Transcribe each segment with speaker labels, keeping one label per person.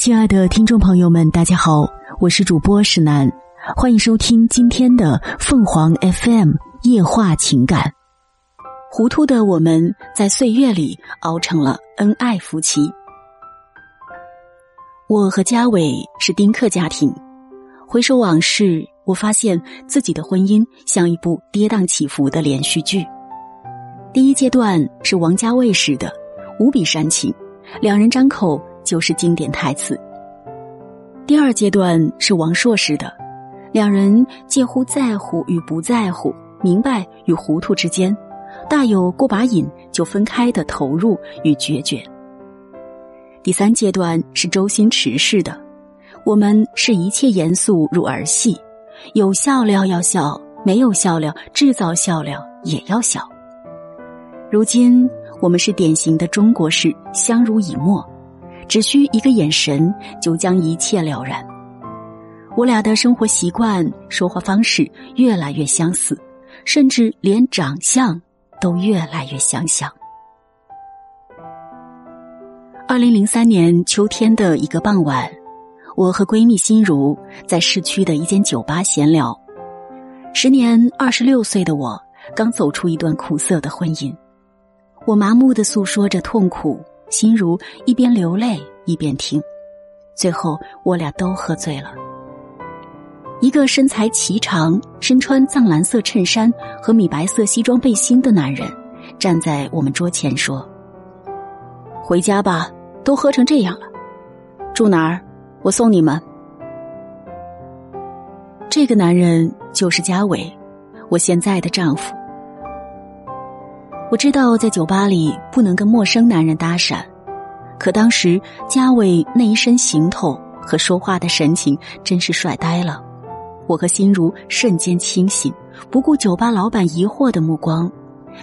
Speaker 1: 亲爱的听众朋友们，大家好，我是主播石楠，欢迎收听今天的凤凰 FM 夜话情感。糊涂的我们在岁月里熬成了恩爱夫妻。我和嘉伟是丁克家庭，回首往事，我发现自己的婚姻像一部跌宕起伏的连续剧。第一阶段是王家卫式的，无比煽情，两人张口就是经典台词。第二阶段是王朔式的，两人介乎在乎与不在乎、明白与糊涂之间。大有过把瘾就分开的投入与决绝。第三阶段是周星驰式的，我们是一切严肃如儿戏，有笑料要笑，没有笑料制造笑料也要笑。如今我们是典型的中国式相濡以沫，只需一个眼神就将一切了然。我俩的生活习惯、说话方式越来越相似，甚至连长相。都越来越相像。二零零三年秋天的一个傍晚，我和闺蜜心如在市区的一间酒吧闲聊。时年二十六岁的我，刚走出一段苦涩的婚姻，我麻木的诉说着痛苦，心如一边流泪一边听，最后我俩都喝醉了。一个身材颀长、身穿藏蓝色衬衫和米白色西装背心的男人，站在我们桌前说：“回家吧，都喝成这样了。住哪儿？我送你们。”这个男人就是嘉伟，我现在的丈夫。我知道在酒吧里不能跟陌生男人搭讪，可当时嘉伟那一身行头和说话的神情，真是帅呆了。我和心如瞬间清醒，不顾酒吧老板疑惑的目光，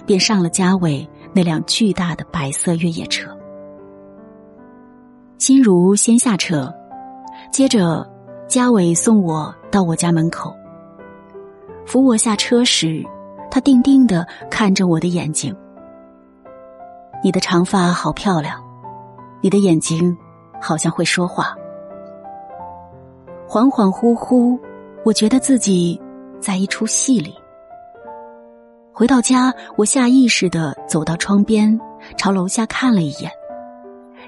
Speaker 1: 便上了嘉伟那辆巨大的白色越野车。心如先下车，接着嘉伟送我到我家门口。扶我下车时，他定定的看着我的眼睛：“你的长发好漂亮，你的眼睛好像会说话。”恍恍惚惚。我觉得自己在一出戏里。回到家，我下意识的走到窗边，朝楼下看了一眼。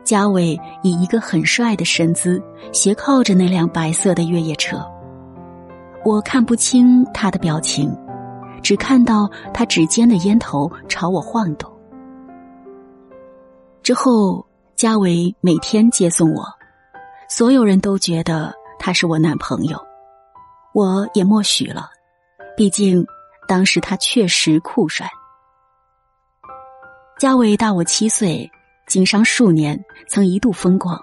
Speaker 1: 嘉伟以一个很帅的身姿斜靠着那辆白色的越野车。我看不清他的表情，只看到他指尖的烟头朝我晃动。之后，嘉伟每天接送我，所有人都觉得他是我男朋友。我也默许了，毕竟当时他确实酷帅。嘉伟大我七岁，经商数年，曾一度风光，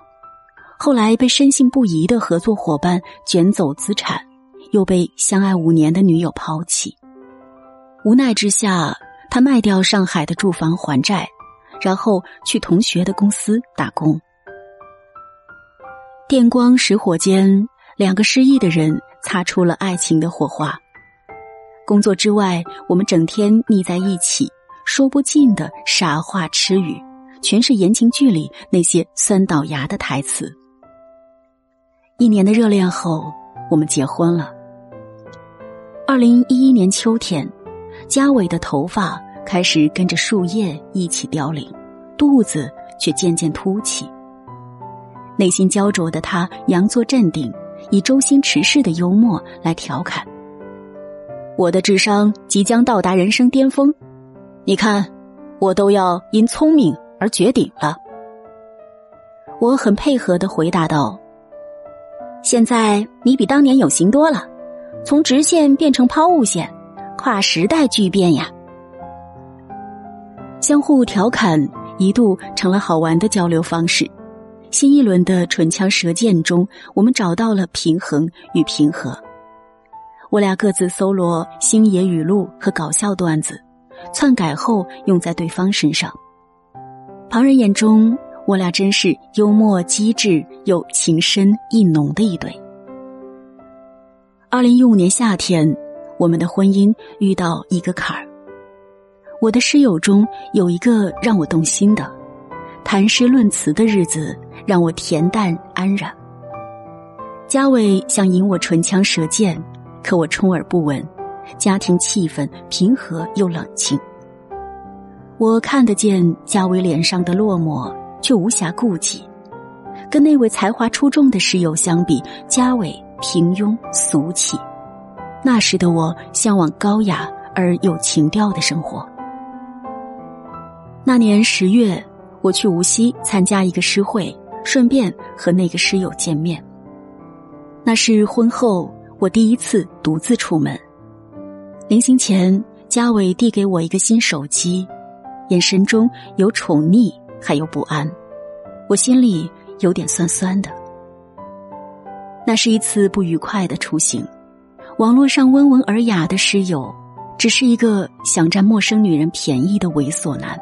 Speaker 1: 后来被深信不疑的合作伙伴卷走资产，又被相爱五年的女友抛弃。无奈之下，他卖掉上海的住房还债，然后去同学的公司打工。电光石火间，两个失意的人。擦出了爱情的火花。工作之外，我们整天腻在一起，说不尽的傻话痴语，全是言情剧里那些酸倒牙的台词。一年的热恋后，我们结婚了。二零一一年秋天，嘉伟的头发开始跟着树叶一起凋零，肚子却渐渐凸起。内心焦灼的他，佯作镇定。以周星驰式的幽默来调侃，我的智商即将到达人生巅峰，你看，我都要因聪明而绝顶了。我很配合的回答道：“现在你比当年有型多了，从直线变成抛物线，跨时代巨变呀！”相互调侃一度成了好玩的交流方式。新一轮的唇枪舌剑中，我们找到了平衡与平和。我俩各自搜罗星爷语录和搞笑段子，篡改后用在对方身上。旁人眼中，我俩真是幽默机智又情深意浓的一对。二零一五年夏天，我们的婚姻遇到一个坎儿。我的室友中有一个让我动心的，谈诗论词的日子。让我恬淡安然。嘉伟想引我唇枪舌剑，可我充耳不闻。家庭气氛平和又冷清。我看得见嘉伟脸上的落寞，却无暇顾及。跟那位才华出众的室友相比，嘉伟平庸俗气。那时的我向往高雅而有情调的生活。那年十月，我去无锡参加一个诗会，顺便和那个室友见面。那是婚后我第一次独自出门。临行前，嘉伟递给我一个新手机，眼神中有宠溺，还有不安，我心里有点酸酸的。那是一次不愉快的出行。网络上温文尔雅的室友，只是一个想占陌生女人便宜的猥琐男。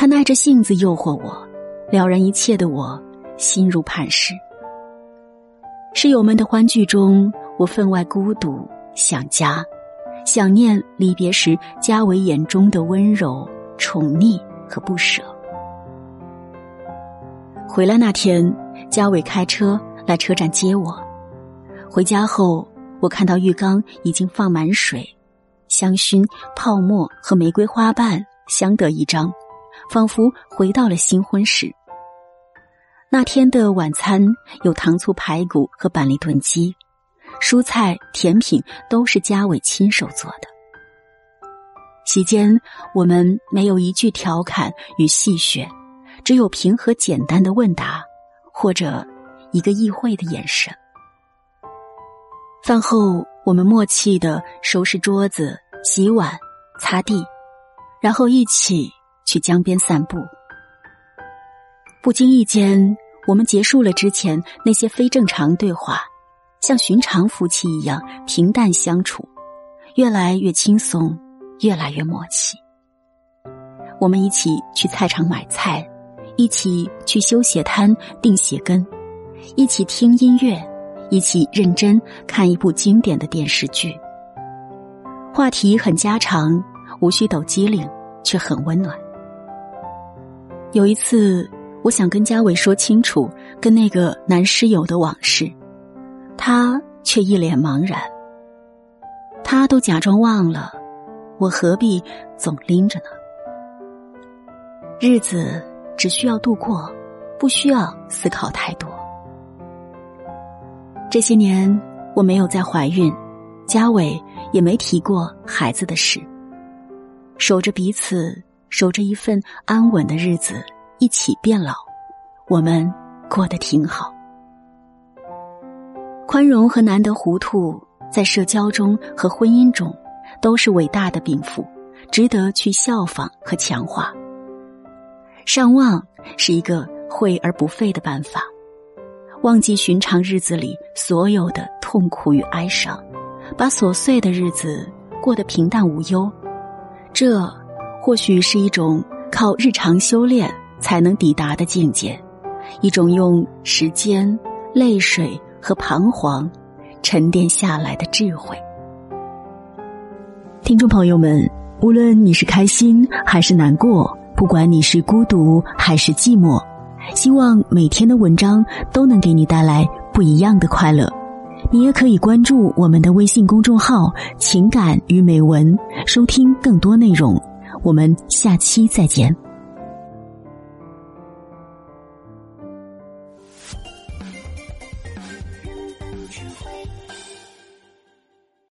Speaker 1: 他耐着性子诱惑我，了然一切的我，心如磐石。室友们的欢聚中，我分外孤独，想家。想念离别时嘉伟眼中的温柔、宠溺和不舍。回来那天，嘉伟开车来车站接我。回家后，我看到浴缸已经放满水，香薰、泡沫和玫瑰花瓣相得益彰，仿佛回到了新婚时。那天的晚餐有糖醋排骨和板栗炖鸡。蔬菜、甜品都是嘉伟亲手做的。席间，我们没有一句调侃与戏谑，只有平和简单的问答，或者一个意会的眼神。饭后，我们默契的收拾桌子、洗碗、擦地，然后一起去江边散步。不经意间，我们结束了之前那些非正常对话。像寻常夫妻一样平淡相处，越来越轻松，越来越默契。我们一起去菜场买菜，一起去修鞋摊钉鞋跟，一起听音乐，一起认真看一部经典的电视剧。话题很家常，无需抖机灵，却很温暖。有一次，我想跟嘉伟说清楚跟那个男室友的往事。他却一脸茫然，他都假装忘了，我何必总拎着呢？日子只需要度过，不需要思考太多。这些年我没有再怀孕，嘉伟也没提过孩子的事，守着彼此，守着一份安稳的日子，一起变老，我们过得挺好。宽容和难得糊涂，在社交中和婚姻中，都是伟大的禀赋，值得去效仿和强化。上忘是一个惠而不费的办法，忘记寻常日子里所有的痛苦与哀伤，把琐碎的日子过得平淡无忧。这或许是一种靠日常修炼才能抵达的境界，一种用时间、泪水。和彷徨沉淀下来的智慧。听众朋友们，无论你是开心还是难过，不管你是孤独还是寂寞，希望每天的文章都能给你带来不一样的快乐。你也可以关注我们的微信公众号“情感与美文”，收听更多内容。我们下期再见。